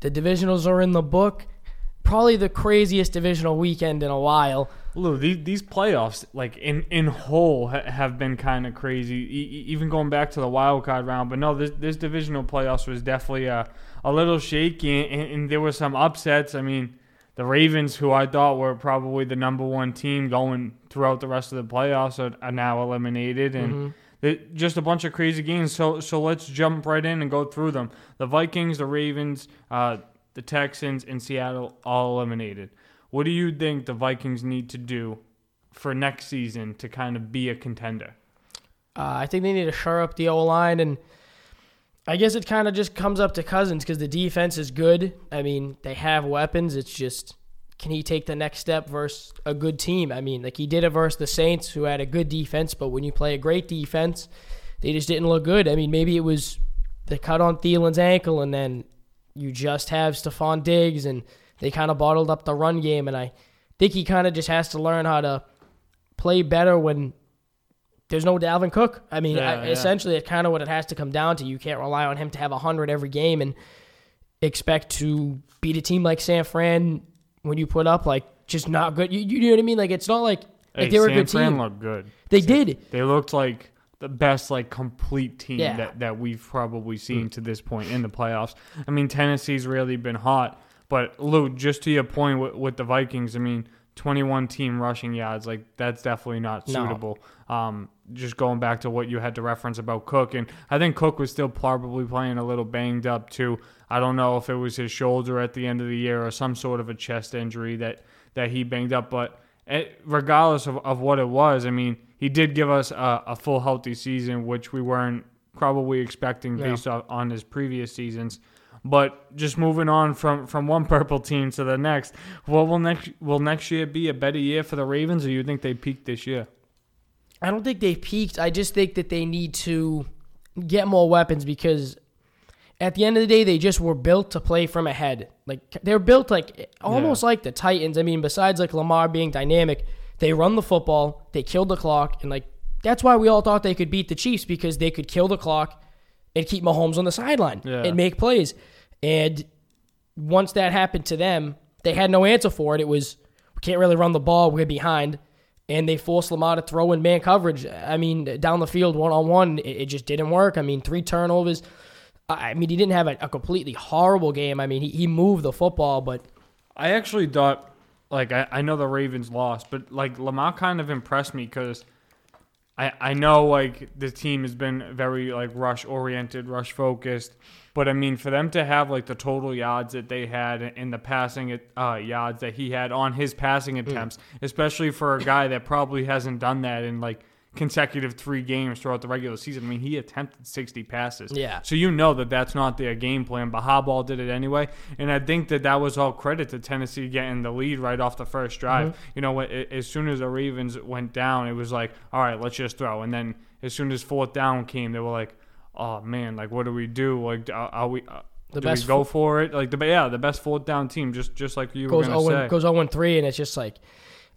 The divisionals are in the book. Probably the craziest divisional weekend in a while. Lou, these, these playoffs, like in in whole, ha- have been kind of crazy. E- even going back to the wild card round, but no, this this divisional playoffs was definitely a a little shaky, and, and there were some upsets. I mean, the Ravens, who I thought were probably the number one team going throughout the rest of the playoffs, are, are now eliminated, and Mm-hmm. It- just a bunch of crazy games. So so let's jump right in and go through them. The Vikings, the Ravens, uh, the Texans, and Seattle all eliminated. What do you think the Vikings need to do for next season to kind of be a contender? Uh, I think they need to shore up the O line, and I guess it kind of just comes up to Cousins because the defense is good. I mean, they have weapons. It's just can he take the next step versus a good team? I mean, like he did it versus the Saints, who had a good defense, but when you play a great defense, they just didn't look good. I mean, maybe it was the cut on Thielen's ankle, and then you just have Stefon Diggs, and they kind of bottled up the run game. And I think he kind of just has to learn how to play better when there's no Dalvin Cook. I mean, Yeah, I, yeah. essentially, it's kind of what it has to come down to. You can't rely on him to have 100 every game and expect to beat a team like San Fran when you put up, like, just not good. You, you know what I mean? Like, it's not like, like Hey, they were San a good Fran team. looked good. They did. They looked like the best, like complete team Yeah. that, that we've probably seen to this point in the playoffs. I mean, Tennessee's really been hot, but Lou, just to your point with, with the Vikings, I mean, 21 team rushing yards, like that's definitely not No. suitable. Um, just going back to what you had to reference about Cook, and I think Cook was still probably playing a little banged up too. I don't know if it was his shoulder at the end of the year or some sort of a chest injury that that he banged up, but eh, regardless of, of what it was, I mean, he did give us a, a full healthy season, which we weren't probably expecting Yeah. based off on his previous seasons. But just moving on from, from one purple team to the next, what will next will next year be a better year for the Ravens, or you think they peaked this year? I don't think they've peaked. I just think that they need to get more weapons because at the end of the day, they just were built to play from ahead. Like they're built like almost like the Titans. I mean, besides like Lamar being dynamic, they run the football, they kill the clock, and like that's why we all thought they could beat the Chiefs because they could kill the clock and keep Mahomes on the sideline Yeah. and make plays. And once that happened to them, they had no answer for it. It was we can't really run the ball, we're behind, and they forced Lamar to throw in man coverage. I mean, down the field one on one, it just didn't work. I mean, three turnovers. I mean, he didn't have a, a completely horrible game. I mean, he, he moved the football, but I actually thought, like, I, I know the Ravens lost, but like Lamar kind of impressed me because I I know like the team has been very like rush oriented, rush focused, but I mean for them to have like the total yards that they had and the passing uh, yards that he had on his passing Hmm. attempts, especially for a guy that probably hasn't done that in like consecutive three games throughout the regular season. I mean, he attempted 60 passes. Yeah. So you know that that's not their game plan, but Harbaugh did it anyway. And I think that that was all credit to Tennessee getting the lead right off the first drive. You know, as soon as the Ravens went down, it was like, all right, let's just throw. And then as soon as fourth down came, they were like, oh man, like what do we do? Like, are, are we? Uh, The do best we go for it? Like the yeah, the best fourth down team, just just like you goes were gonna 0 say. goes 0 3, and it's just like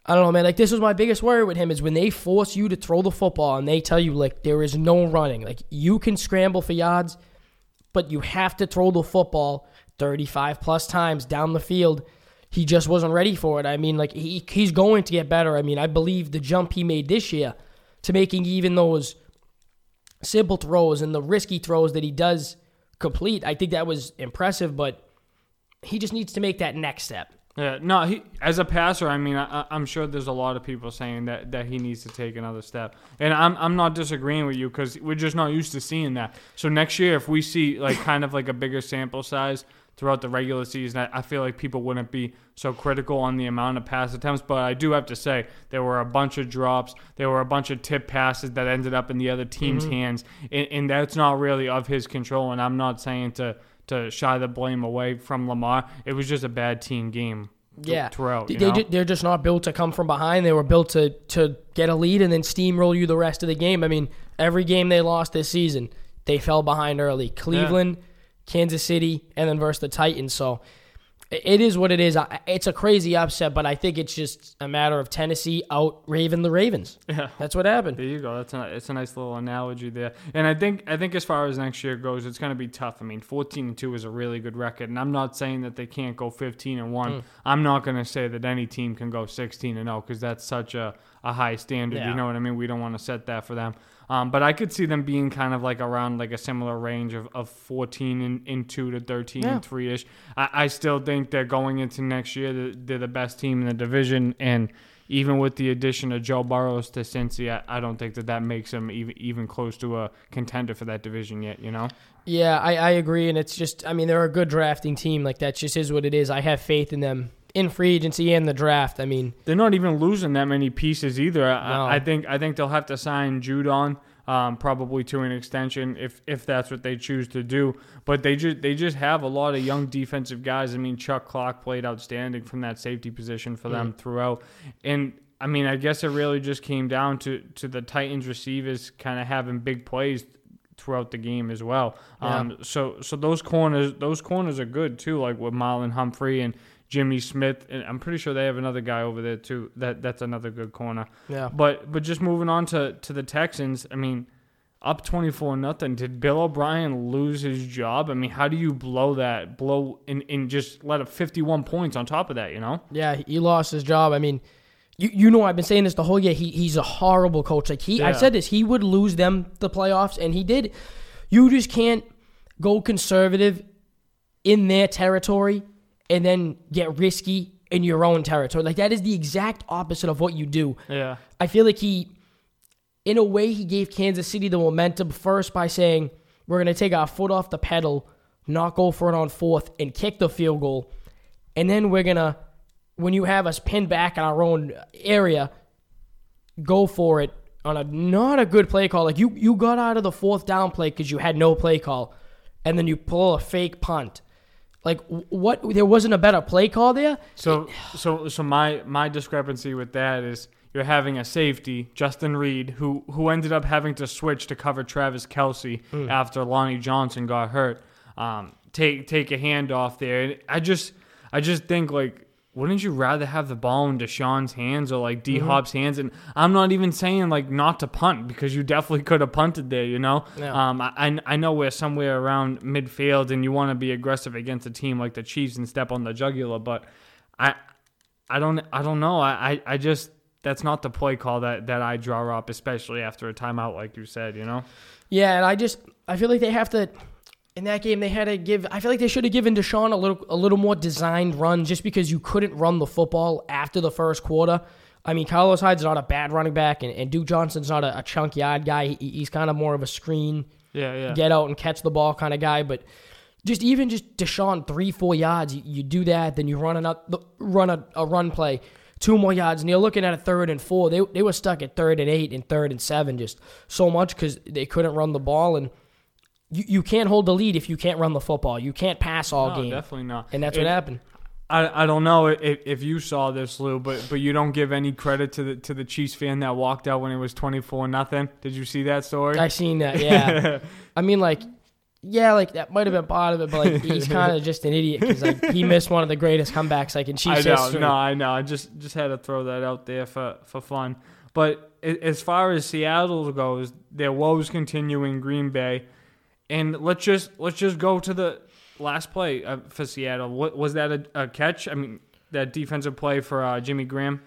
I don't know, man. Like this was my biggest worry with him is when they force you to throw the football and they tell you like there is no running. Like you can scramble for yards, but you have to throw the football 35 plus times down the field. He just wasn't ready for it. I mean, like he he's going to get better. I mean, I believe the jump he made this year to making even those simple throws and the risky throws that he does complete, I think that was impressive, but he just needs to make that next step. Yeah, no, he as a passer, I mean, I, I'm sure there's a lot of people saying that, that he needs to take another step, and I'm I'm not disagreeing with you because we're just not used to seeing that. So next year, if we see like kind of like a bigger sample size throughout the regular season, I, I feel like people wouldn't be so critical on the amount of pass attempts. But I do have to say there were a bunch of drops, there were a bunch of tip passes that ended up in the other team's mm-hmm. hands, and, and that's not really of his control. And I'm not saying to to shy the blame away from Lamar. It was just a bad team game. Yeah, throughout. They, you they they're just not built to come from behind. They were built to to get a lead and then steamroll you the rest of the game. I mean, every game they lost this season, they fell behind early. Cleveland, Kansas City, and then versus the Titans. So It is what it is. It's a crazy upset, but I think it's just a matter of Tennessee out Raven the Ravens. Yeah. That's what happened. There you go. That's a it's a nice little analogy there. And I think I think as far as next year goes, it's going to be tough. I mean, 14 and 2 is a really good record, and I'm not saying that they can't go 15 and 1. Mm. I'm not going to say that any team can go 16 and 0 cuz that's such a a high standard. Yeah. You know what I mean? We don't want to set that for them. Um, but I could see them being kind of like around like a similar range of, of 14 and, and 2 to 13 Yeah. and 3 ish. I, I still think they're going into next year, they're, they're the best team in the division. And even with the addition of Joe Burrows to Cincy, I, I don't think that that makes them even, even close to a contender for that division yet, you know? Yeah, I, I agree, and it's just I mean they're a good drafting team. Like that just is what it is. I have faith in them in free agency and the draft. I mean, They're not even losing that many pieces either. I, No. I think I think they'll have to sign Judon, um, probably to an extension if if that's what they choose to do. But they just they just have a lot of young defensive guys. I mean, Chuck Clark played outstanding from that safety position for them throughout, and I mean, I guess it really just came down to to the Titans receivers kind of having big plays throughout the game as well. Um, so so those corners those corners are good too, like with Marlon Humphrey and Jimmy Smith, and I'm pretty sure they have another guy over there too. That that's another good corner. yeah. But but just moving on to to the Texans, I mean, up 24 nothing. Did Bill O'Brien lose his job? I mean, how do you blow that? Blow and, and just let up 51 points on top of that, you know? Yeah, he lost his job. I mean, you you know I've been saying this the whole year. He he's a horrible coach. Like he, I've said this. He would lose them the playoffs, and he did. You just can't go conservative in their territory and then get risky in your own territory. Like that is the exact opposite of what you do. Yeah. I feel like he, in a way, he gave Kansas City the momentum first by saying, we're going to take our foot off the pedal, not go for it on fourth, and kick the field goal. And then we're going to, when you have us pinned back in our own area, go for it on a not a good play call. Like you, you got out of the fourth down play because you had no play call, and then you pull a fake punt. Like what? There wasn't a better play call there. So so so my my discrepancy with that is you're having a safety, Justin Reid, who who ended up having to switch to cover Travis Kelce after Lonnie Johnson got hurt. Um, take take a handoff there. I just I just think like wouldn't you rather have the ball in Deshaun's hands or like D Hop's hands? And I'm not even saying like not to punt because you definitely could have punted there, you know? Yeah. Um, I, I I know we're somewhere around midfield and you want to be aggressive against a team like the Chiefs and step on the jugular, but I I don't I don't know. I, I, I just that's not the play call that, that I draw up, especially after a timeout like you said, you know? Yeah, and I just I feel like they have to in that game they had to give I feel like they should have given Deshaun a little a little more designed run just because you couldn't run the football after the first quarter. I mean, Carlos Hyde's not a bad running back, and, and Duke Johnson's not a, a chunk yard guy. He, he's kind of more of a screen, Yeah, yeah. get out and catch the ball kind of guy. But just even just Deshaun three, four yards, you, you do that, then you run another, run a, a run play, two more yards, and you're looking at a third and four. They they were stuck at third and eight and third and seven just so much because they couldn't run the ball, and you, you can't hold the lead if you can't run the football. You can't pass all No, game, definitely not. and that's what happened. I, I don't know if, if you saw this, Lou, but but you don't give any credit to the to the Chiefs fan that walked out when it was twenty four nothing. Did you see that story? I seen that, yeah. I mean, like, yeah, like that might have been part of it, but like he's kind of just an idiot because like he missed one of the greatest comebacks like in I Chiefs know, history. no, I know. I just just had to throw that out there for for fun. But as far as Seattle goes, their woes continue in Green Bay, and let's just let's just go to the last play uh, for Seattle. What was that a, a catch? I mean, that defensive play for uh, Jimmy Graham.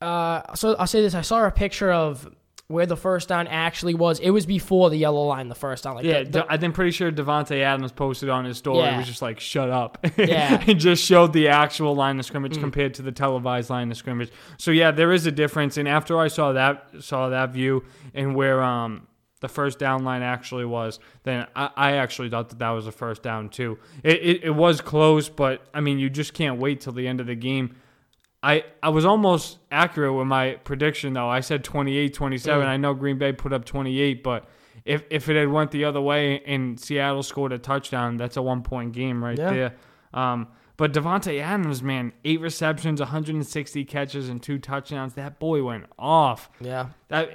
Uh, so I'll say this: I saw a picture of where the first down actually was. It was before the yellow line, the first down. Like Yeah, the- the- I'm pretty sure Davante Adams posted on his story. Yeah. It was just like, "Shut up." Yeah. Mm. it just showed the actual line of scrimmage compared to the televised line of scrimmage. So yeah, there is a difference. And after I saw that saw that view and where um the first down line actually was, then I, I actually thought that that was a first down too. It, it it was close, but I mean, you just can't wait till the end of the game. I, I was almost accurate with my prediction though. I said 28-27. Mm. I know Green Bay put up 28, but if if it had went the other way and Seattle scored a touchdown, that's a one point game right Yeah. there. Um, but Davante Adams, man, eight receptions, 160 catches, and two touchdowns. That boy went off. yeah, That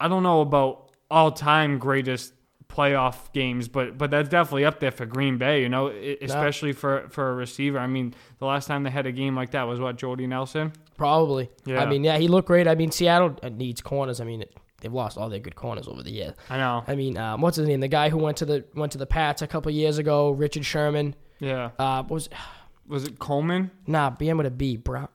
I don't know about all time greatest playoff games, but but that's definitely up there for Green Bay. You know, especially for for a receiver. I mean, the last time they had a game like that was what Jordy Nelson. Probably. Yeah. I mean, yeah, he looked great. I mean, Seattle uh, needs corners. I mean, it, they've lost all their good corners over the years. I know. I mean, um, what's his name? The guy who went to the went to the Pats a couple years ago, Richard Sherman. Yeah. Uh, was Was it Coleman? nah, began with a B. Brown.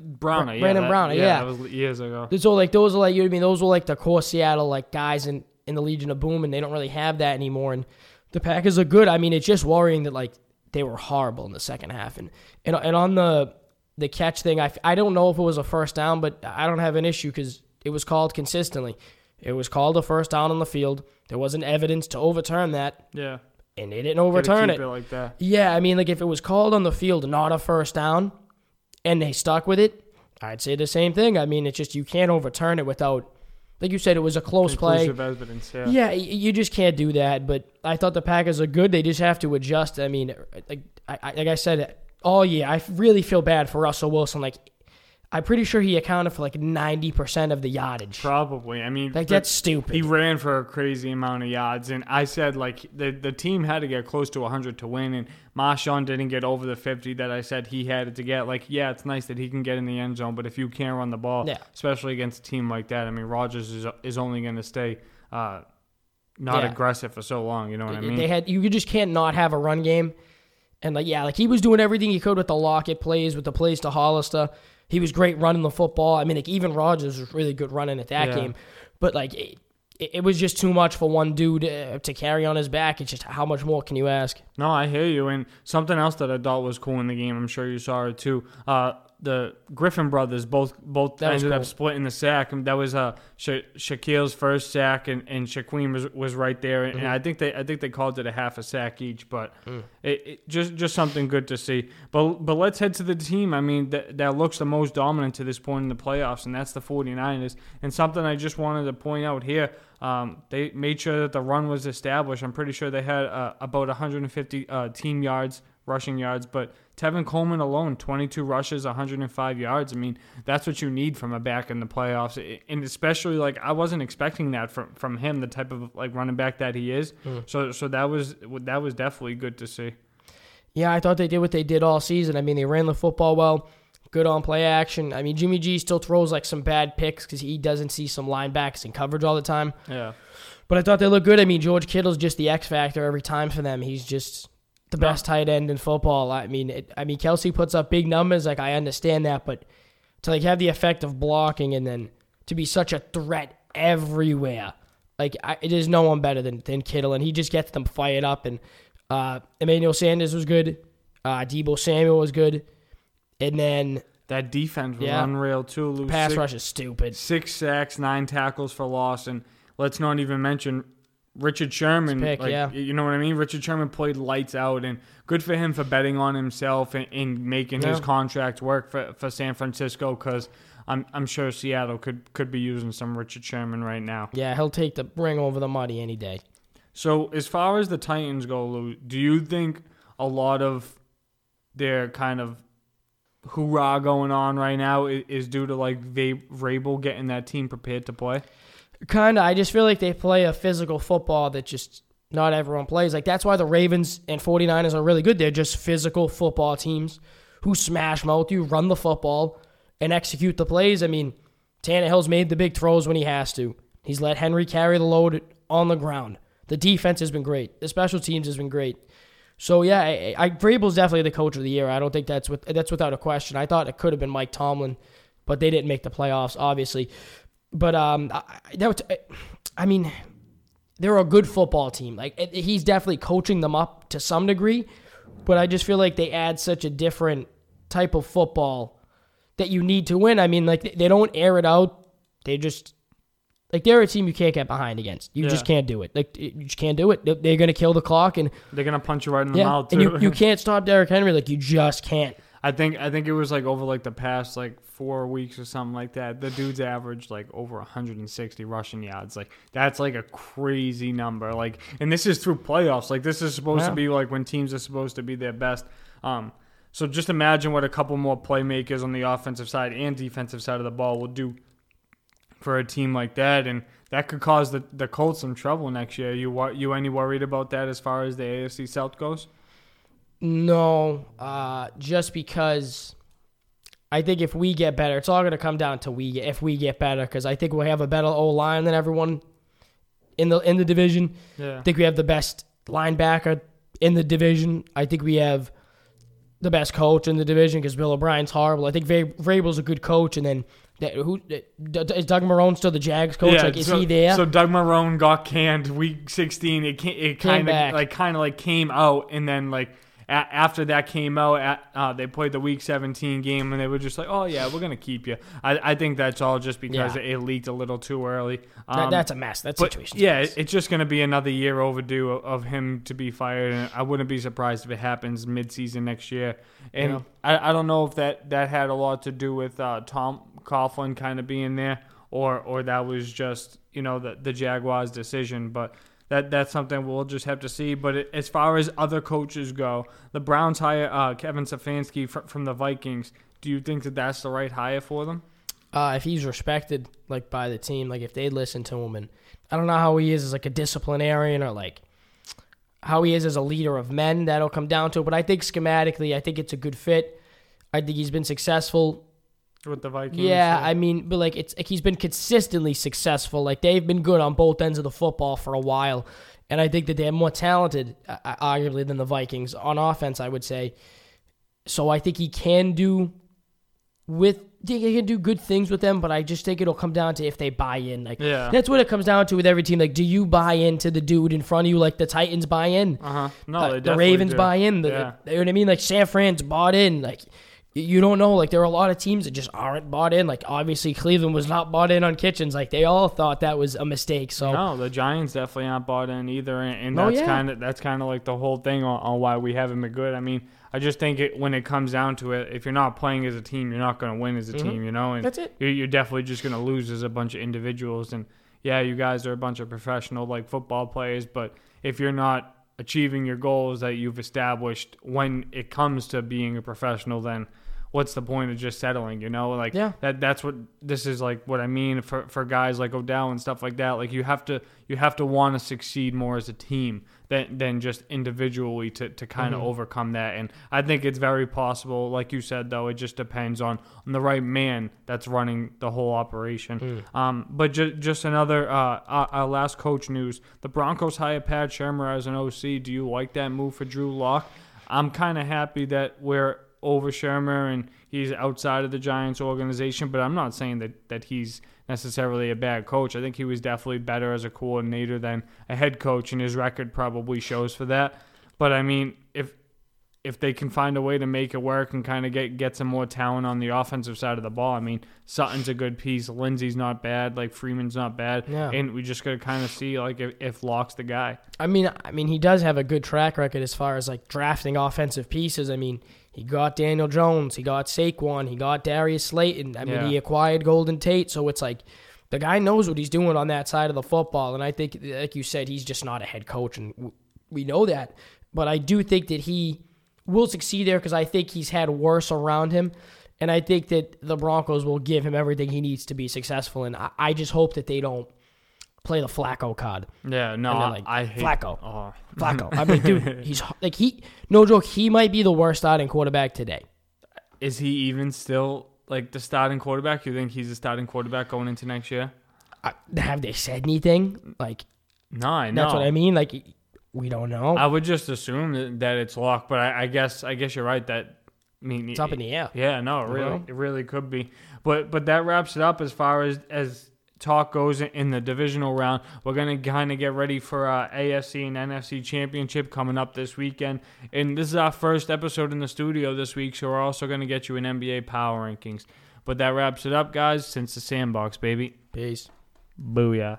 Browner. yeah, Brandon that- Browner, yeah. That was years ago. So like those are like you know what I mean those were like the core Seattle like guys in in the Legion of Boom, and they don't really have that anymore. And the Packers are good. I mean, it's just worrying that like they were horrible in the second half, and and, and on the the catch thing, I, I don't know if it was a first down, but I don't have an issue because it was called consistently. It was called a first down on the field. There wasn't evidence to overturn that, Yeah. and they didn't overturn keep it. like that. Yeah, I mean, like if it was called on the field, not a first down, and they stuck with it, I'd say the same thing. I mean, it's just you can't overturn it without, like you said, it was a close play. Evidence. Yeah. Yeah, you just can't do that. But I thought the Packers are good. They just have to adjust. I mean, like I, I- like I said all year, I really feel bad for Russell Wilson. Like I'm pretty sure he accounted for like 90 percent of the yardage. Probably. I mean, Like that's stupid. he ran for a crazy amount of yards, and I said like the the team had to get close to 100 to win, and Marshawn didn't get over the 50 that I said he had to get. Like, yeah, it's nice that he can get in the end zone, but if you can't run the ball, Yeah. especially against a team like that, I mean, Rodgers is is only going to stay. Uh, not Yeah. aggressive for so long, you know what I mean? They had you just can't not have a run game, and like yeah, like he was doing everything he could with the Lockett plays, with the plays to Hollister. He was great running the football. I mean, like even Rodgers was really good running at that Yeah. game, but like it, it was just too much for one dude uh, to carry on his back. It's just how much more can you ask? No, I hear you. And something else that I thought was cool in the game, I'm sure you saw it too. Uh, the Griffin brothers both both That ended up cool. splitting the sack, and that was uh, Sha- Shaquille's first sack, and, and Shaquem was, was right there, and, Mm-hmm. I think they I think they called it a half a sack each, but Mm. it, it just just something good to see. But but let's head to the team. I mean that that looks the most dominant to this point in the playoffs, and that's the 49ers. And something I just wanted to point out here. Um, they made sure that the run was established. I'm pretty sure they had uh, about 150 uh, team yards, rushing yards, but Tevin Coleman alone, 22 rushes, 105 yards. I mean, that's what you need from a back in the playoffs, and especially like I wasn't expecting that from from him, the type of like running back that he is. So so that was that was definitely good to see. Yeah, I thought they did what they did all season. I mean, they ran the football well, good on play action. I mean, Jimmy G still throws like some bad picks because he doesn't see some linebackers in coverage all the time. Yeah. But I thought they looked good. I mean, George Kittle's just the X factor every time for them. He's just the No. best tight end in football. I mean, it, I mean, Kelce puts up big numbers. Like I understand that, but to like have the effect of blocking and then to be such a threat everywhere, like I, it is no one better than than Kittle, and he just gets them fired up. And uh, Emmanuel Sanders was good. Uh, Deebo Samuel was good, and then That defense was Yeah. unreal too. Lou. pass six, rush is stupid. six sacks, nine tackles for loss, and let's not even mention Richard Sherman. Pick, like, yeah. You know what I mean? Richard Sherman played lights out, and good for him for betting on himself and, and making his Yeah. contract work for, for San Francisco. Because I'm I'm sure Seattle could could be using some Richard Sherman right now. Yeah, he'll take the ring over the money any day. So as far as the Titans go, Lou, do you think a lot of their kind of hoorah going on right now is due to like Vrabel getting that team prepared to play? Kind of. I just feel like they play a physical football that just not everyone plays. Like that's why the Ravens and 49ers are really good. They're just physical football teams who smash mouth you, run the football, and execute the plays. I mean, Tannehill's made the big throws when he has to. He's let Henry carry the load on the ground. The defense has been great. The special teams has been great. So yeah, I, I, Vrabel's definitely the coach of the year. I don't think that's with, that's without a question. I thought it could have been Mike Tomlin, but they didn't make the playoffs, obviously. But um, I, that was, I mean, they're a good football team. Like it- he's definitely coaching them up to some degree, but I just feel like they add such a different type of football that you need to win. I mean, like they don't air it out. They just like they're a team you can't get behind against. You just can't do it. Like you just can't do it. They- They're gonna kill the clock, and They're gonna punch you right in the yeah, mouth and you, you can't stop Derrick Henry. Like you just can't. I think I think it was like over like the past like four weeks or something like that. The dude's averaged like over 160 rushing yards. Like that's like a crazy number. Like, and this is through playoffs. Like this is supposed Yeah. to be like when teams are supposed to be their best. Um, so just imagine what a couple more playmakers on the offensive side and defensive side of the ball will do for a team like that, and that could cause the the Colts some trouble next year. You you any worried about that as far as the AFC South goes? No, uh, just because I think if we get better, it's all going to come down to we if we get better because I think we have a better O line than everyone in the in the division. Yeah. I think we have the best linebacker in the division. I think we have the best coach in the division because Bill O'Brien's horrible. I think Vrab- Vrabel's a good coach, and then that, who is Doug Marrone still the Jags coach? like, is so, he there? So Doug Marrone got canned week 16. It it kind of like kind of like came out, and then like a, after that came out, at, uh, they played the week 17 game, and they were just like, oh yeah, we're gonna keep you. I, I think that's all just because Yeah. it leaked a little too early. That- Um, that's a mess. That but situation. yeah, it- it's just going to be another year overdue of, of him to be fired, and I wouldn't be surprised if it happens mid-season next year. And. I, I don't know if that, that had a lot to do with uh, Tom Coughlin kind of being there, or or that was just you know the the Jaguars' decision, but. That, that's something we'll just have to see. But it, as far as other coaches go, the Browns hire uh, Kevin Stefanski fr- from the Vikings. Do you think that that's the right hire for them? uh, if he's respected like by the team, like if they listen to him, and I don't know how he is as like a disciplinarian or like how he is as a leader of men. That'll come down to it. But I think schematically, I think it's a good fit. I think he's been successful. With the Vikings, Yeah, I mean, but like it's like he's been consistently successful. Like they've been good on both ends of the football for a while, and I think that they're more talented, uh, arguably, than the Vikings on offense. I would say. So I think he can do with he can do good things with them, but I just think it'll come down to if they buy in. Like Yeah. that's what it comes down to with every team. Like, do you buy into the dude in front of you? Like the Titans buy in, uh huh. No, uh, the Ravens do. buy in. The, Yeah. you know what I mean? Like San Fran's bought in. Like you don't know. Like there are a lot of teams that just aren't bought in. Like obviously Cleveland was not bought in on Kitchens. Like they all thought that was a mistake. So No, the Giants definitely aren't bought in either, and, and Oh, that's yeah. kind of that's kind of like the whole thing on, on why we haven't been good. I mean, I just think it when it comes down to it, if you're not playing as a team, you're not going to win as a team, you know. And Mm-hmm. That's it. You're, you're definitely just going to lose as a bunch of individuals. And yeah, you guys are a bunch of professional like football players, but if you're not achieving your goals that you've established when it comes to being a professional, then what's the point of just settling? You know, like Yeah. that that's what this is like what I mean for for guys like Odell and stuff like that. Like you have to you have to want to succeed more as a team than than just individually to, to kind of Mm-hmm. overcome that. And I think it's very possible, like you said though, it just depends on, on the right man that's running the whole operation. Mm. Um, but ju- just another uh, our, our last coach news: the Broncos hired Pat Shurmur as an OC. Do you like that move for Drew Lock? I'm kind of happy that we're over Shurmur and he's outside of the Giants organization, but I'm not saying that, that he's necessarily a bad coach. I think he was definitely better as a coordinator than a head coach, and his record probably shows for that. But I mean, if if they can find a way to make it work and kind of get get some more talent on the offensive side of the ball, I mean, Sutton's a good piece. Lindsay's not bad. Like Freeman's not bad. Yeah. And we just got to kind of see like if, if Lock's the guy. I mean, I mean, he does have a good track record as far as like drafting offensive pieces. I mean, he got Daniel Jones, he got Saquon, he got Darius Slayton. I mean, Yeah. he acquired Golden Tate, so it's like the guy knows what he's doing on that side of the football. And I think, like you said, he's just not a head coach, and we know that. But I do think that he will succeed there because I think he's had worse around him. And I think that the Broncos will give him everything he needs to be successful. And I, I just hope that they don't play the Flacco card. Yeah, no, like, I hate Flacco. Oh, Flacco. I mean, dude, he's like he. No joke. He might be the worst starting quarterback today. is he even still like the starting quarterback? You think he's the starting quarterback going into next year? I, have they said anything? Like No, I know. that's what I mean. Like we don't know. I would just assume that, it's locked, but I, I guess I guess you're right. That I mean, it's up in the air. Yeah, no, it really, it really could be. But but that wraps it up as far as as talk goes in the divisional round. We're gonna kind of get ready for uh, AFC and NFC championship coming up this weekend, and this is our first episode in the studio this week. So we're also gonna get you an NBA power rankings. But that wraps it up, guys. Since the sandbox, baby. Peace. Booyah.